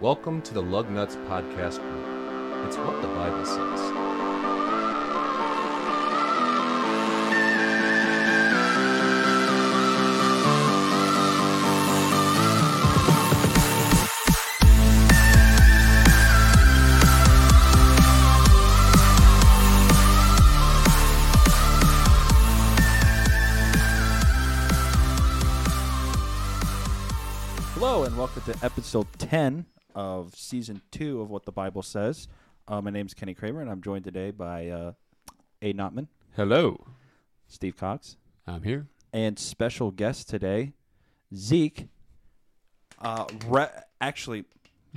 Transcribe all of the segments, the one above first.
Welcome to the Lug Nuts Podcast Group. It's what the Bible says. Hello and welcome to episode 10 of season 2 of What the Bible Says. Uh, my is Kenny Kramer and I'm joined today by uh, A. Notman, Hello. Steve Cox, I'm here. and special guest today, Zeke. Uh, re- actually,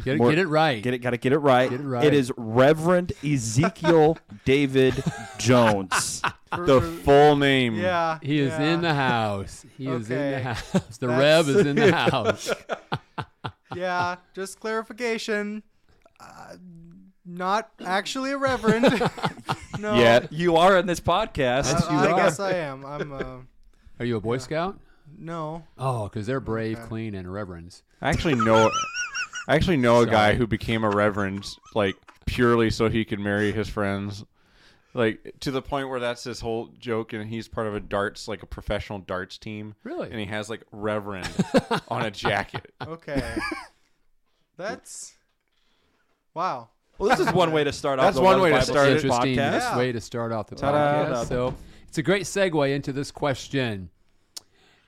Get it, More- get it right. get it, gotta get it right. Get it right. It is Reverend Ezekiel David Jones. The full name. Yeah. He is yeah. in the house. He is in the house. The That's- Rev is in the house. Yeah, just clarification. Uh, not actually a reverend. no. Yet. you are in this podcast. Yes, I, you I are. guess I am. I'm. Uh, Are you a Boy Scout? no. Oh, because they're brave, Okay. clean, and reverends. I actually know. I actually know a guy Sorry. who became a reverend like purely so he could marry his friends. Like to the point where that's his whole joke, and he's part of a darts, like a professional darts team, Really? and he has like Reverend on a jacket. Okay. That's. Wow. well, this is one way to start off. That's the one way to Bible start Says it. Interesting podcast. Yeah. way to start off the Ta-da. podcast. So it's a great segue into this question.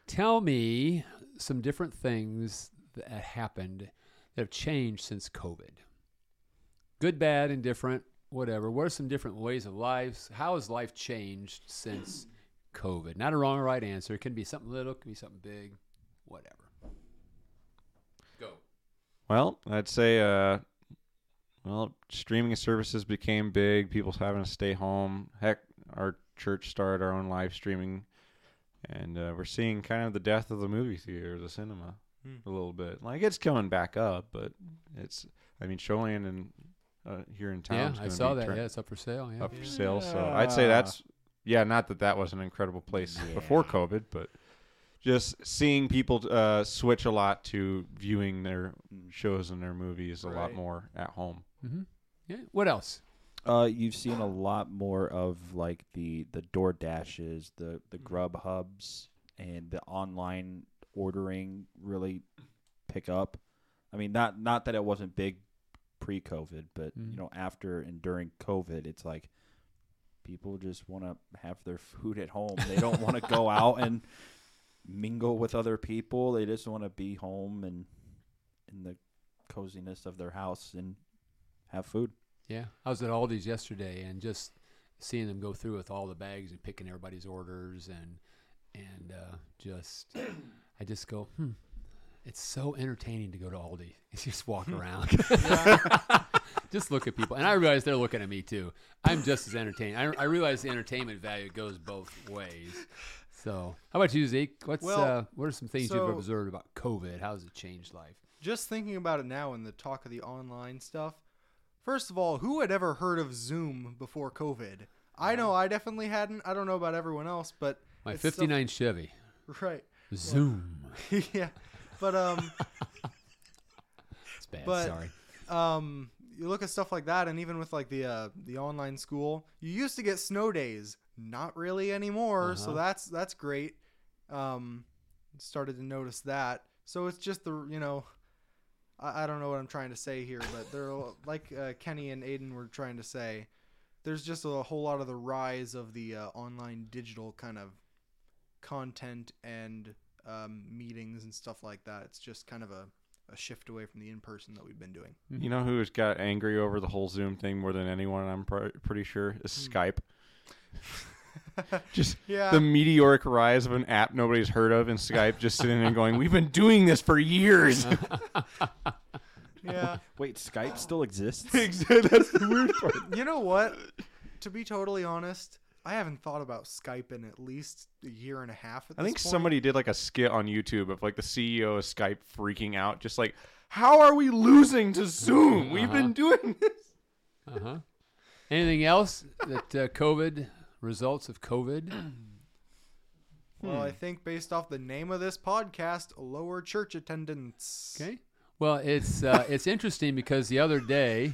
Tell me some different things that happened that have changed since COVID. Good, bad, indifferent, whatever. What are some different ways of life? How has life changed since COVID? Not a wrong or right answer. It can be something little, it can be something big, whatever. Go. Well, I'd say, uh, well, streaming services became big. People's having to stay home. Heck, our church started our own live streaming, and uh, we're seeing kind of the death of the movie theater, the cinema, Hmm. a little bit. Like it's coming back up, but it's. I mean, Showland and uh, here in town. Yeah, I saw be that. turn- Yeah, it's up for sale. Yeah. up for sale. So I'd say that's yeah. Not that that was an incredible place before COVID, but just seeing people uh, switch a lot to viewing their shows and their movies a lot more at home. hmm Yeah. What else? Uh, you've seen a lot more of like the the Door Dashes, the the Grub Hubs, and the online ordering really pick up. I mean, not not that it wasn't big pre-COVID, but Mhm. you know, after and during COVID, it's like people just want to have their food at home. They don't want to go out and mingle with other people. They just want to be home and in the coziness of their house and have food. Yeah, I was at Aldi's yesterday and just seeing them go through with all the bags and picking everybody's orders and and uh, just I just go, hmm, it's so entertaining to go to Aldi. Just walk around, just look at people, and I realize they're looking at me too. I'm just as entertaining. I, I realize the entertainment value goes both ways. So, how about you, Zeke? What's Well, uh, what are some things so- you've observed about COVID? How has it changed life? Just thinking about it now in the talk of the online stuff. First of all, who had ever heard of Zoom before COVID? I know I definitely hadn't. I don't know about everyone else, but My '59 Chevy right. Zoom. yeah. But um It's bad. but- Sorry. um you look at stuff like that and even with like the uh the online school you used to get snow days not really anymore so Uh-huh. that's that's great um started to notice that so it's just the you know i, I don't know what i'm trying to say here but they're like uh, kenny and aiden were trying to say there's just a whole lot of the rise of the uh, online digital kind of content and um, meetings and stuff like that it's just kind of a, a shift away from the in-person that we've been doing You know who's got angry over the whole Zoom thing more than anyone? I'm pr- pretty sure is Skype. Just Yeah. the meteoric rise of an app nobody's heard of, and Skype just sitting there and going, "We've been doing this for years." yeah. Wait, Skype still exists? That's the weird part. You know what? To be totally honest, I haven't thought about Skype in at least a year and a half. At I this think point. somebody did like a skit on YouTube of like the CEO of Skype freaking out, just like, "How are we losing to Zoom? We've been doing this." Uh huh. Anything else that uh, COVID results of COVID? Well, I think based off the name of this podcast, lower church attendance. Okay. Well, it's uh, it's interesting because the other day,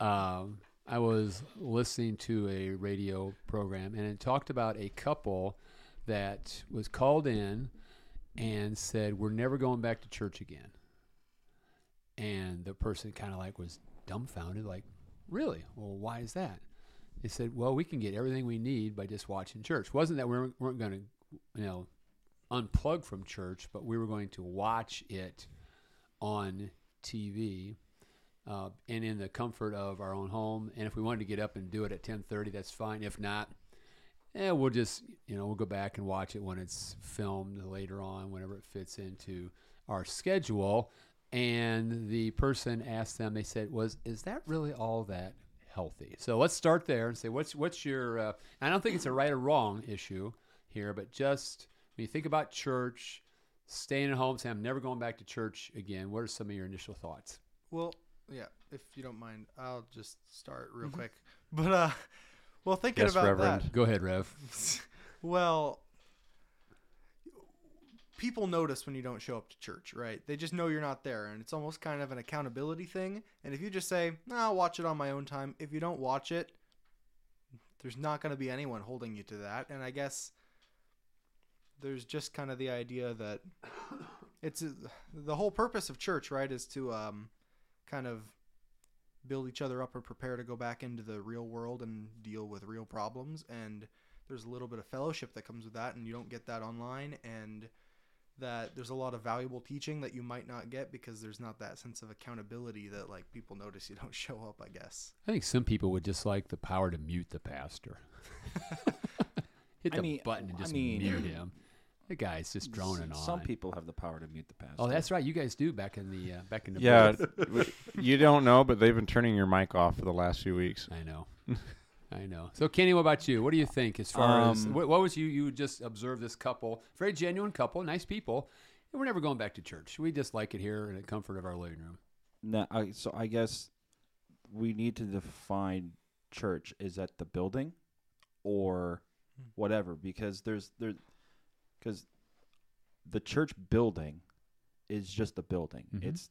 um, I was listening to a radio program and it talked about a couple that was called in and said, "We're never going back to church again." And the person kind of like was dumbfounded, like, "Really? Well, why is that?" They said, "Well, we can get everything we need by just watching church. wasn't that we weren't, weren't going to, you know, unplug from church, but we were going to watch it on TV." Uh, and in the comfort of our own home, and if we wanted to get up and do it at 10:30, that's fine. If not, yeah, we'll just you know we'll go back and watch it when it's filmed later on, whenever it fits into our schedule. And the person asked them, they said, "Was is that really all that healthy?" So let's start there and say, what's what's your? Uh, I don't think it's a right or wrong issue here, but just when you think about church, staying at home, saying I'm never going back to church again. What are some of your initial thoughts? Well, yeah, if you don't mind, I'll just start real quick. But uh, well, thinking Yes, about Reverend. Go ahead, Rev. well, people notice when you don't show up to church, right? They just know you're not there, and it's almost kind of an accountability thing. And if you just say, "No, I'll watch it on my own time," if you don't watch it, there's not going to be anyone holding you to that. And I guess there's just kind of the idea that it's the whole purpose of church, right, is to um, kind of build each other up or prepare to go back into the real world and deal with real problems. And there's a little bit of fellowship that comes with that, and you don't get that online. And that there's a lot of valuable teaching that you might not get because there's not that sense of accountability that like people notice you don't show up. I guess. I think some people would just like the power to mute the pastor. Hit I the mean- button and I just mean- mute him. The guy's just droning on. Some people have the power to mute the pastor. Oh, that's right. You guys do back in the uh, back in the Yeah, you don't know, but they've been turning your mic off for the last few weeks. I know. I know. So, Kenny, what about you? What do you think as far as Um, what, what was you? You just observed this couple, very genuine couple, nice people. And we're never going back to church. We just like it here in the comfort of our living room. No, I, so I guess we need to define church. Is that the building, or whatever? Because there's there, because the church building is just a building. Mhm. It's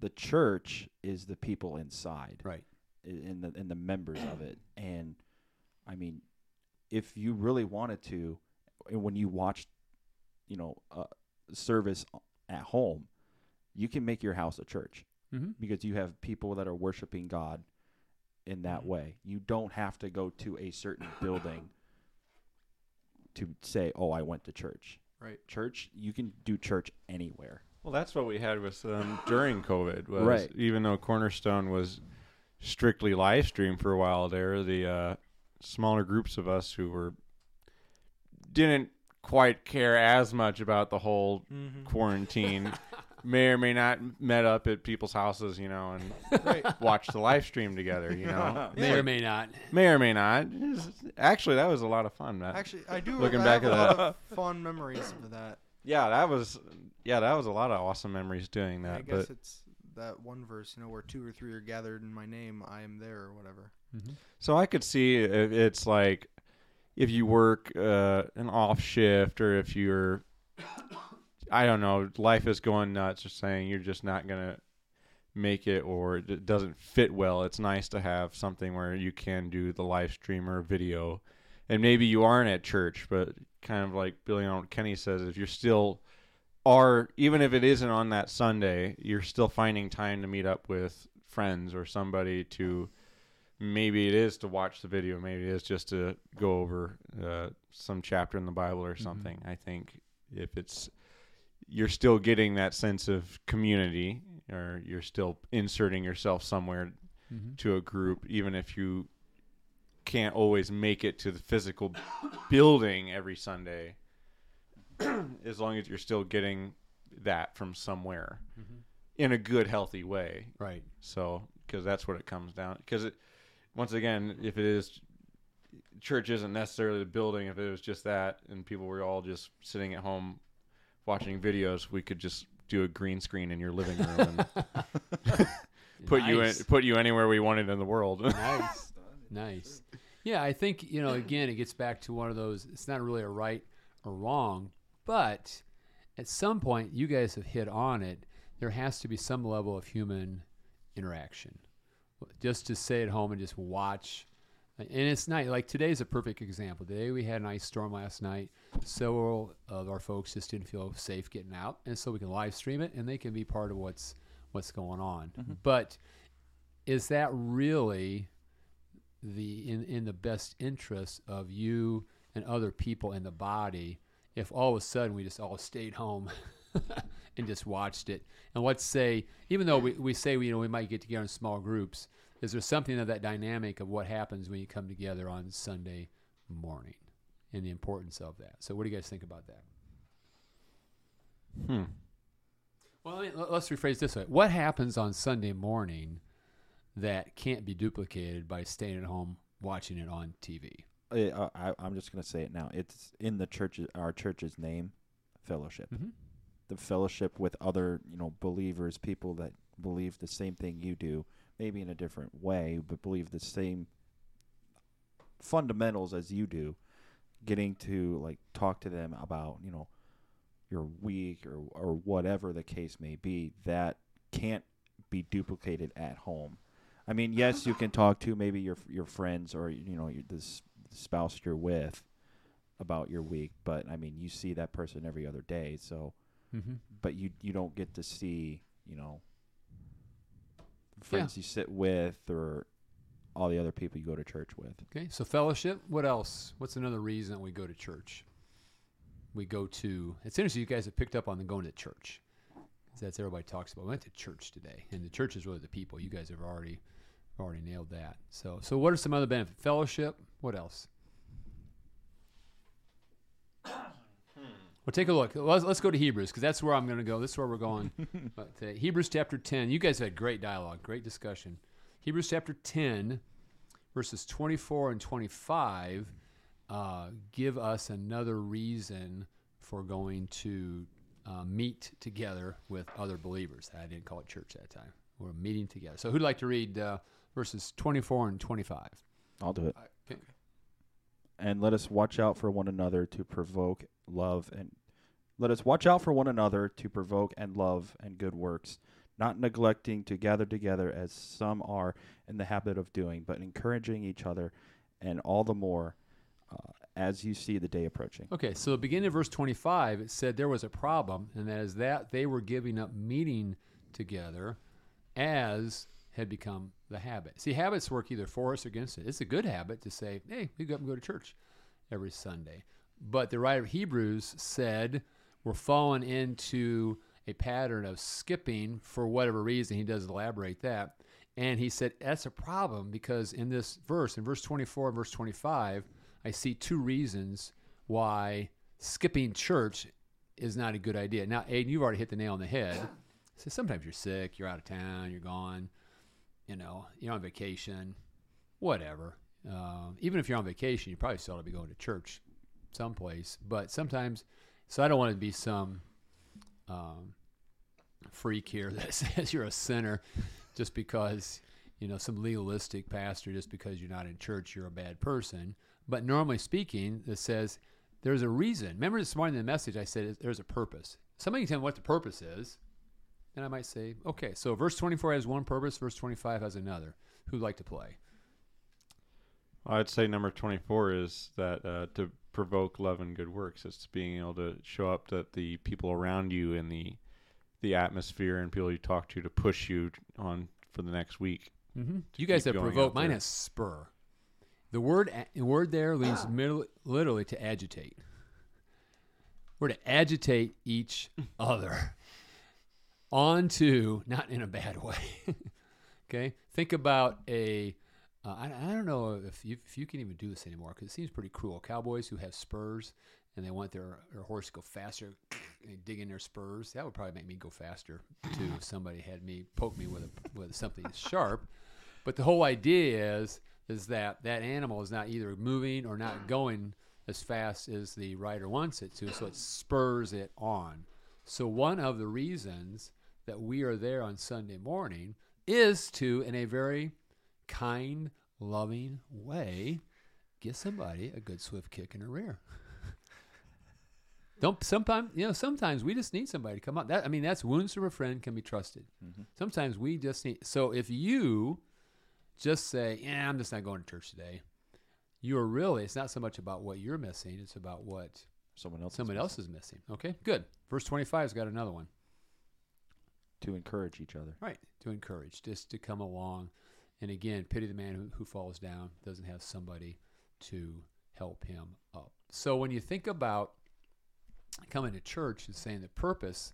the church is the people inside, Right. I- in the in the members of it. And I mean, if you really wanted to, and when you watch, you know, a service at home, you can make your house a church Mm-hmm. because you have people that are worshiping God in that way. You don't have to go to a certain building to say, "Oh, I went to church." Right. Church, you can do church anywhere. Well, that's what we had with um, during COVID. Was Right. Even though Cornerstone was strictly live stream for a while there, the uh, smaller groups of us who were didn't quite care as much about the whole Mm-hmm. quarantine may or may not met up at people's houses, you know, and Right. watched the live stream together, you know. May or may not. May or may not. It's- Actually, that was a lot of fun. That, Actually, I do. Looking I back have at a lot that. of fond memories of that. yeah, that was yeah, that was a lot of awesome memories doing that. I guess But it's that one verse, you know, where two or three are gathered in my name, I am there, or whatever. Mm-hmm. So I could see it's like if you work uh, an off shift or if you're, I don't know, life is going nuts or saying you're just not going to make it or it doesn't fit well. It's nice to have something where you can do the live stream or video. And maybe you aren't at church, but kind of like Billy and Kenny says, if you're still are, even if it isn't on that Sunday, you're still finding time to meet up with friends or somebody to maybe it is to watch the video maybe it is just to go over uh, some chapter in the bible or something i think if it's you're still getting that sense of community or you're still inserting yourself somewhere Mm-hmm. to a group even if you can't always make it to the physical building every sunday as long as you're still getting that from somewhere Mm-hmm. in a good healthy way Right. so, because that's what it comes down. Because it, once again, if it is, church isn't necessarily the building. If it was just that, and people were all just sitting at home watching videos, we could just do a green screen in your living room and put you in, put you anywhere we wanted in the world. nice, nice. Yeah, I think you know. Again, it gets back to one of those. It's not really a right or wrong, but at some point, you guys have hit on it there has to be some level of human interaction. Just to stay at home and just watch. And it's nice. Like today's a perfect example. Today we had an ice storm last night. Several of our folks just didn't feel safe getting out, and so we can live stream it, and they can be part of what's what's going on. Mm-hmm. But is that really the in, in the best interest of you and other people in the body if all of a sudden we just all stayed home and just watched it. And let's say even though we, we say we, you know we might get together in small groups is there something of that dynamic of what happens when you come together on sunday morning and the importance of that? So what do you guys think about that? Hmm. well let me- let- let's rephrase this way. What happens on sunday morning that can't be duplicated by staying at home watching it on tv I, uh, I, I'm just gonna say it now. It's in the church, our church's name, fellowship. mm-hmm. The fellowship with other, you know, believers, people that believe the same thing you do, maybe in a different way, but believe the same fundamentals as you do. Getting to like talk to them about, you know, your week or or whatever the case may be, that can't be duplicated at home. I mean, yes, you can talk to maybe your your friends or you know your, this spouse you're with about your week, but I mean, you see that person every other day, so Mm-hmm. but you you don't get to see you know friends you sit with or all the other people you go to church with. Okay, so fellowship. What else? What's another reason that we go to church? We go to. It's interesting. You guys have picked up on the going to church. That's everybody talks about. We went to church today, and the church is really the people. You guys have already already nailed that. So, so what are some other benefits? Fellowship. What else? Well, take a look. Let's, let's go to Hebrews because that's where I'm going to go. This is where we're going. uh, Hebrews chapter 10. You guys had great dialogue, great discussion. Hebrews chapter 10, verses 24 and 25 uh, give us another reason for going to uh, meet together with other believers. I didn't call it church that time. We're meeting together. So, who'd like to read uh, verses 24 and 25? I'll do it. Okay. And let us watch out for one another to provoke love and let us watch out for one another to provoke and love and good works, not neglecting to gather together as some are in the habit of doing, but encouraging each other, and all the more uh, as you see the day approaching. Okay, so beginning of verse 25, it said there was a problem, and that is that they were giving up meeting together as had become the habit. See, habits work either for us or against us. It's a good habit to say, hey, we go up and go to church every Sunday. But the writer of Hebrews said we're falling into a pattern of skipping for whatever reason. He does elaborate that. And he said that's a problem because in this verse, in verse 24 and verse 25, I see two reasons why skipping church is not a good idea. Now, Aiden, you've already hit the nail on the head. So sometimes you're sick, you're out of town, you're gone, you know, you're on vacation, whatever. Uh, even if you're on vacation, you probably still ought to be going to church someplace. But sometimes, so I don't want to be some um, freak here that says you're a sinner just because, you know, some legalistic pastor, just because you're not in church, you're a bad person. But normally speaking, it says there's a reason. Remember this morning in the message, I said there's a purpose. Somebody can tell me what the purpose is, and I might say, okay, so verse 24 has one purpose, verse 25 has another. Who'd like to play? I'd say number 24 is that uh, to provoke love and good works. It's being able to show up that the people around you and the the atmosphere and people you talk to to push you on for the next week. Mm-hmm. You guys have provoked. Mine has spur. The word the word there means mil- literally to agitate. We're to agitate each other onto, not in a bad way. okay, think about a. Uh, I, I don't know if you, if you can even do this anymore because it seems pretty cruel. Cowboys who have spurs and they want their, their horse to go faster, and dig in their spurs. That would probably make me go faster too. if somebody had me poke me with a, with something sharp. But the whole idea is is that that animal is not either moving or not going as fast as the rider wants it to, so it spurs it on. So one of the reasons that we are there on Sunday morning is to, in a very kind, loving way, give somebody a good swift kick in the rear. Don't sometimes you know sometimes we just need somebody to come up. That I mean that's wounds from a friend can be trusted. Mhm. Sometimes we just need. So if you just say, "Yeah, I'm just not going to church today," you're really it's not so much about what you're missing; it's about what Someone else. is someone missing. else is missing. Okay, good. Verse 25's got another one. To encourage each other. Right. To encourage, just to come along. And again, pity the man who, who falls down, doesn't have somebody to help him up. So when you think about coming to church and saying the purpose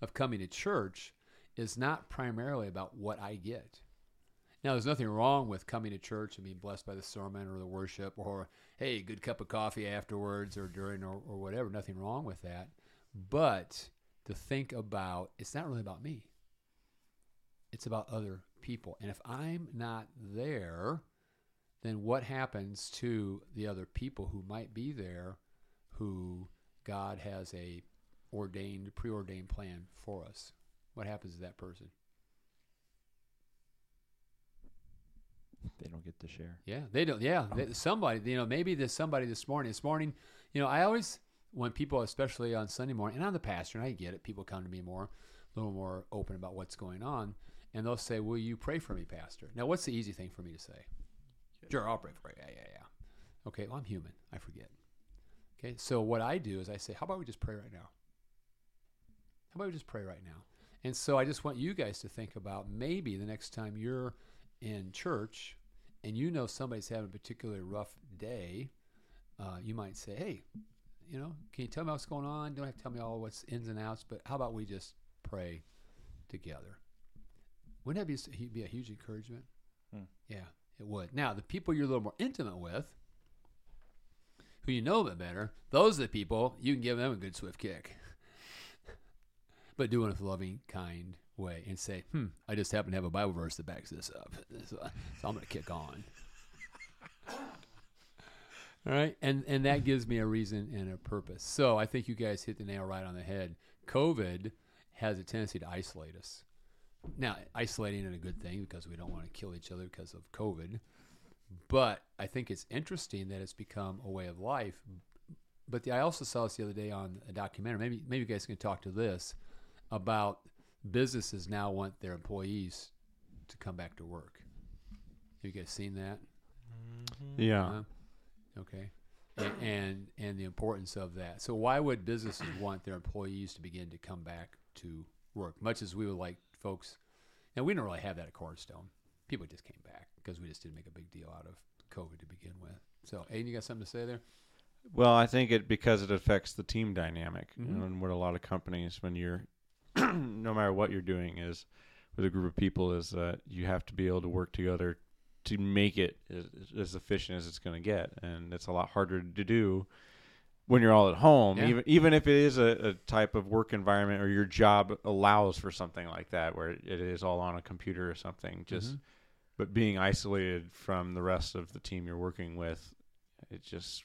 of coming to church is not primarily about what I get. Now, there's nothing wrong with coming to church and being blessed by the sermon or the worship or, hey, good cup of coffee afterwards or during or, or whatever. Nothing wrong with that. But to think about it's not really about me it's about other people and if i'm not there then what happens to the other people who might be there who god has a ordained preordained plan for us what happens to that person They don't get to share. Yeah, they don't. Yeah, they, somebody. You know, maybe there's somebody this morning. This morning, you know, I always when people, especially on Sunday morning, and I'm the pastor, and I get it. People come to me more, a little more open about what's going on, and they'll say, "Will you pray for me, Pastor?" Now, what's the easy thing for me to say? Sure, I'll pray for you. Yeah, yeah, yeah. Okay, well, I'm human. I forget. Okay, so what I do is I say, "How about we just pray right now?" How about we just pray right now? And so I just want you guys to think about maybe the next time you're in church and you know somebody's having a particularly rough day, uh, you might say, "Hey, you know, can you tell me what's going on? You Don't have to tell me all what's ins and outs, but how about we just pray together?" Wouldn't that be be a huge encouragement? Hmm. Yeah, it would. Now, the people you're a little more intimate with, who you know a bit better, those are the people you can give them a good swift kick, but do it with a loving, kind way, and say, "Hmm, I just happen to have a Bible verse that backs this up, so, so I'm going to kick on." All right, and and that gives me a reason and a purpose. So I think you guys hit the nail right on the head. COVID has a tendency to isolate us. Now, isolating is a good thing because we don't want to kill each other because of COVID. But I think it's interesting that it's become a way of life. But the, I also saw this the other day on a documentary. Maybe maybe you guys can talk to this about businesses now want their employees to come back to work. Have you guys seen that? Mm-hmm. Yeah. Huh? Okay. And, and and the importance of that. So why would businesses want their employees to begin to come back to work? Much as we would like folks, and we don't really have that at Cornerstone. People just came back because we just didn't make a big deal out of COVID to begin with. So, Aiden, you got something to say there? Well, I think it because it affects the team dynamic, Mhm. and what a lot of companies, when you're, no matter what you're doing, is with a group of people, is that you have to be able to work together to make it as, as efficient as it's going to get, and it's a lot harder to do when you're all at home. Yeah. Even even if it is a, a type of work environment or your job allows for something like that, where it is all on a computer or something, just Mhm. but being isolated from the rest of the team you're working with, it just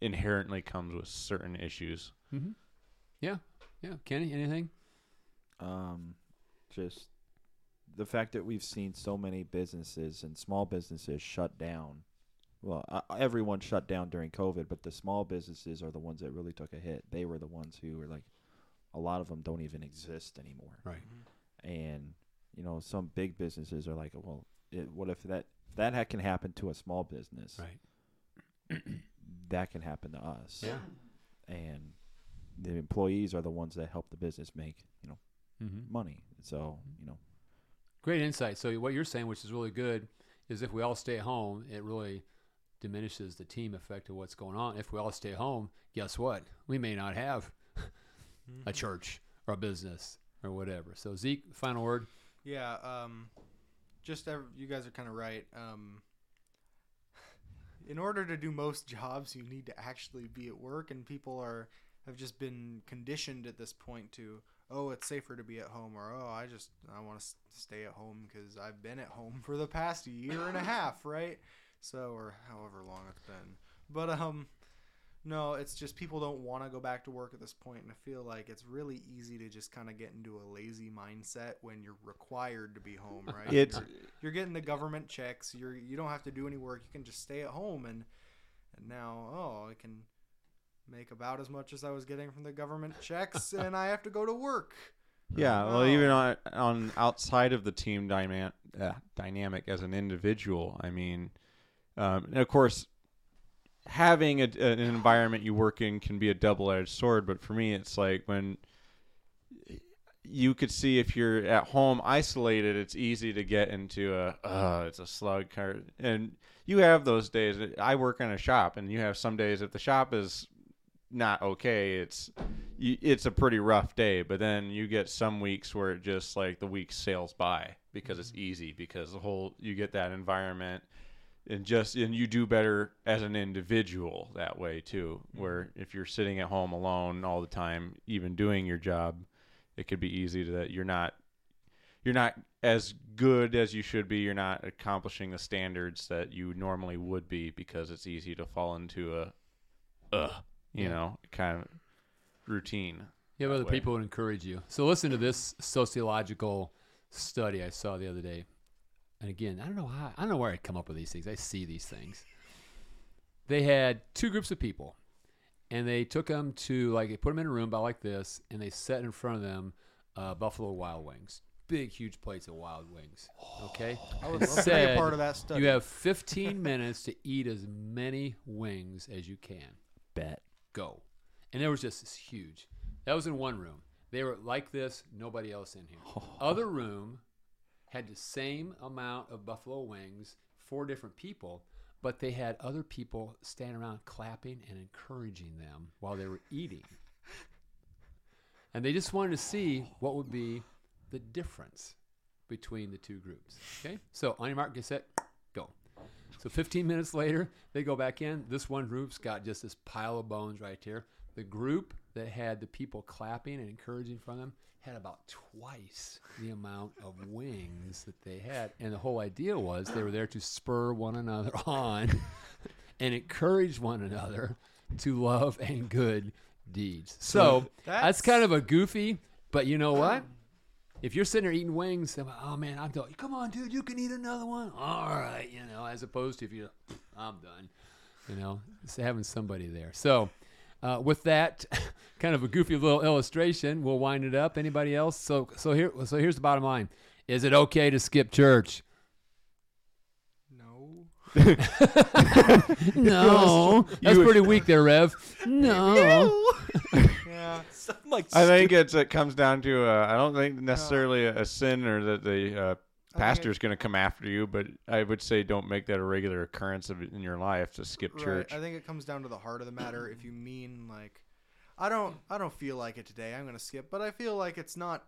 inherently comes with certain issues. Mm-hmm. Yeah, yeah. Kenny, anything? Um, just the fact that we've seen so many businesses and small businesses shut down. Well, uh, everyone shut down during COVID, but the small businesses are the ones that really took a hit. They were the ones who were like, a lot of them don't even exist anymore. Right. And you know, some big businesses are like, well, it, what if that if that ha- can happen to a small business? Right. That can happen to us. Yeah. And the employees are the ones that help the business make you know Mm-hmm. money. So you know, Great insight. So what you're saying, which is really good, is if we all stay home, it really diminishes the team effect of what's going on. If we all stay home, guess what? We may not have a church or a business or whatever. So Zeke, final word. Yeah, um, just ev- you guys are kind of right. Um, in order to do most jobs, you need to actually be at work, and people are have just been conditioned at this point to oh, it's safer to be at home, or oh, I just I want to stay at home because I've been at home for the past year and a half, right? So or however long it's been, but um. No, it's just people don't want to go back to work at this point, and I feel like it's really easy to just kind of get into a lazy mindset when you're required to be home, right? It's You're, you're getting the government checks. You're you don't have to do any work. You can just stay at home, and and now oh, I can make about as much as I was getting from the government checks, and I have to go to work. Yeah, well, Oh. even on on outside of the team dyma- uh, dynamic as an individual, I mean, um, and of course, having a, an environment you work in can be a double edged sword. But for me, it's like when you could see if you're at home isolated, it's easy to get into a uh, it's a slug of, and you have those days. I work in a shop, and you have some days if the shop is not okay, it's you, it's a pretty rough day. But then you get some weeks where it just like the week sails by because it's easy because the whole you get that environment and just and you do better as an individual that way too. Where if you're sitting at home alone all the time, even doing your job, it could be easy to that you're not you're not as good as you should be. You're not accomplishing the standards that you normally would be because it's easy to fall into a, uh, you Yeah. know, kind of routine. You have that other way. people who encourage you. So listen to this sociological study I saw the other day. And again, I don't know how I don't know where I come up with these things. I see these things. They had two groups of people, and they took them to like they put them in a room about like this, and they set in front of them uh, Buffalo Wild Wings, big huge plates of Wild Wings. Okay, I would love to be part of that study. you have 15 minutes to eat as many wings as you can Bet. Go. And there was just this huge. That was in one room. They were like this, nobody else in here. Other room had the same amount of buffalo wings, four different people, but they had other people standing around clapping and encouraging them while they were eating. And they just wanted to see what would be the difference between the two groups. Okay? So on your mark, get set, go. So 15 minutes later, they go back in. This one group's got just this pile of bones right here. The group that had the people clapping and encouraging from them had about twice the amount of wings that they had. And the whole idea was they were there to spur one another on and encourage one another to love and good deeds. So that's, That's- kind of a goofy, but you know what? If you're sitting there eating wings, like, oh man, I'm done. Come on, dude, you can eat another one. All right, you know, as opposed to if you, I'm done. You know, just having somebody there. So, uh, with that kind of a goofy little illustration, we'll wind it up. Anybody else? So, so here, so here's the bottom line: Is it okay to skip church? no. No, that's pretty weak there, Rev. No. Yeah. Something like I think it's it comes down to uh, I don't think necessarily a, a sin or that the uh, it- pastor's going to come after you, but I would say don't make that a regular occurrence of in your life to skip Right. church. I think it comes down to the heart of the matter. If you mean like, I don't, I don't feel like it today. I'm gonna skip, but I feel like it's not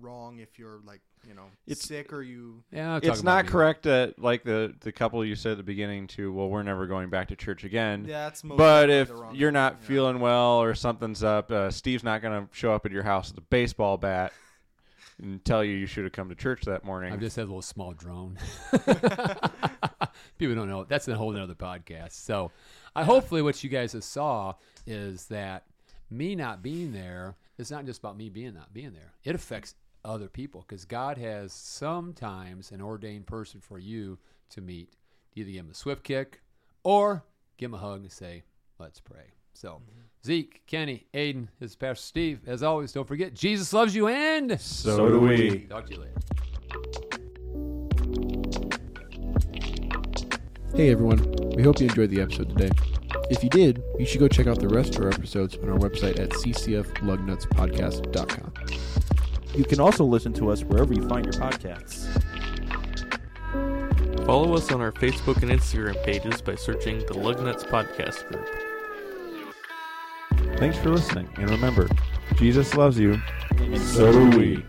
wrong if you're like, you know, It's- sick or you. Yeah, I'll it's not correct that like the the couple you said at the beginning to well we're never going back to church again. Yeah, that's most But if the wrong you're thing, not yeah. feeling well or something's up, uh, Steve's not going to show up at your house with a baseball bat and tell you you should have come to church that morning. I've just had a little small drone. People don't know. That's a whole nother podcast. So, I hopefully what you guys have saw is that me not being there is not just about me being not being there. It affects other people because God has sometimes an ordained person for you to meet. Either give him a swift kick or give him a hug and say, "Let's pray." So, mm-hmm. Zeke, Kenny, Aiden, this is Pastor Steve. As always, don't forget Jesus loves you and so do we. talk to you later. Hey everyone, we hope you enjoyed the episode today. If you did, you should go check out the rest of our episodes on our website at ccflugnutspodcast.com. You can also listen to us wherever you find your podcasts. Follow us on our Facebook and Instagram pages by searching the Lugnuts Podcast Group. Thanks for listening, and remember, Jesus loves you, And so do we.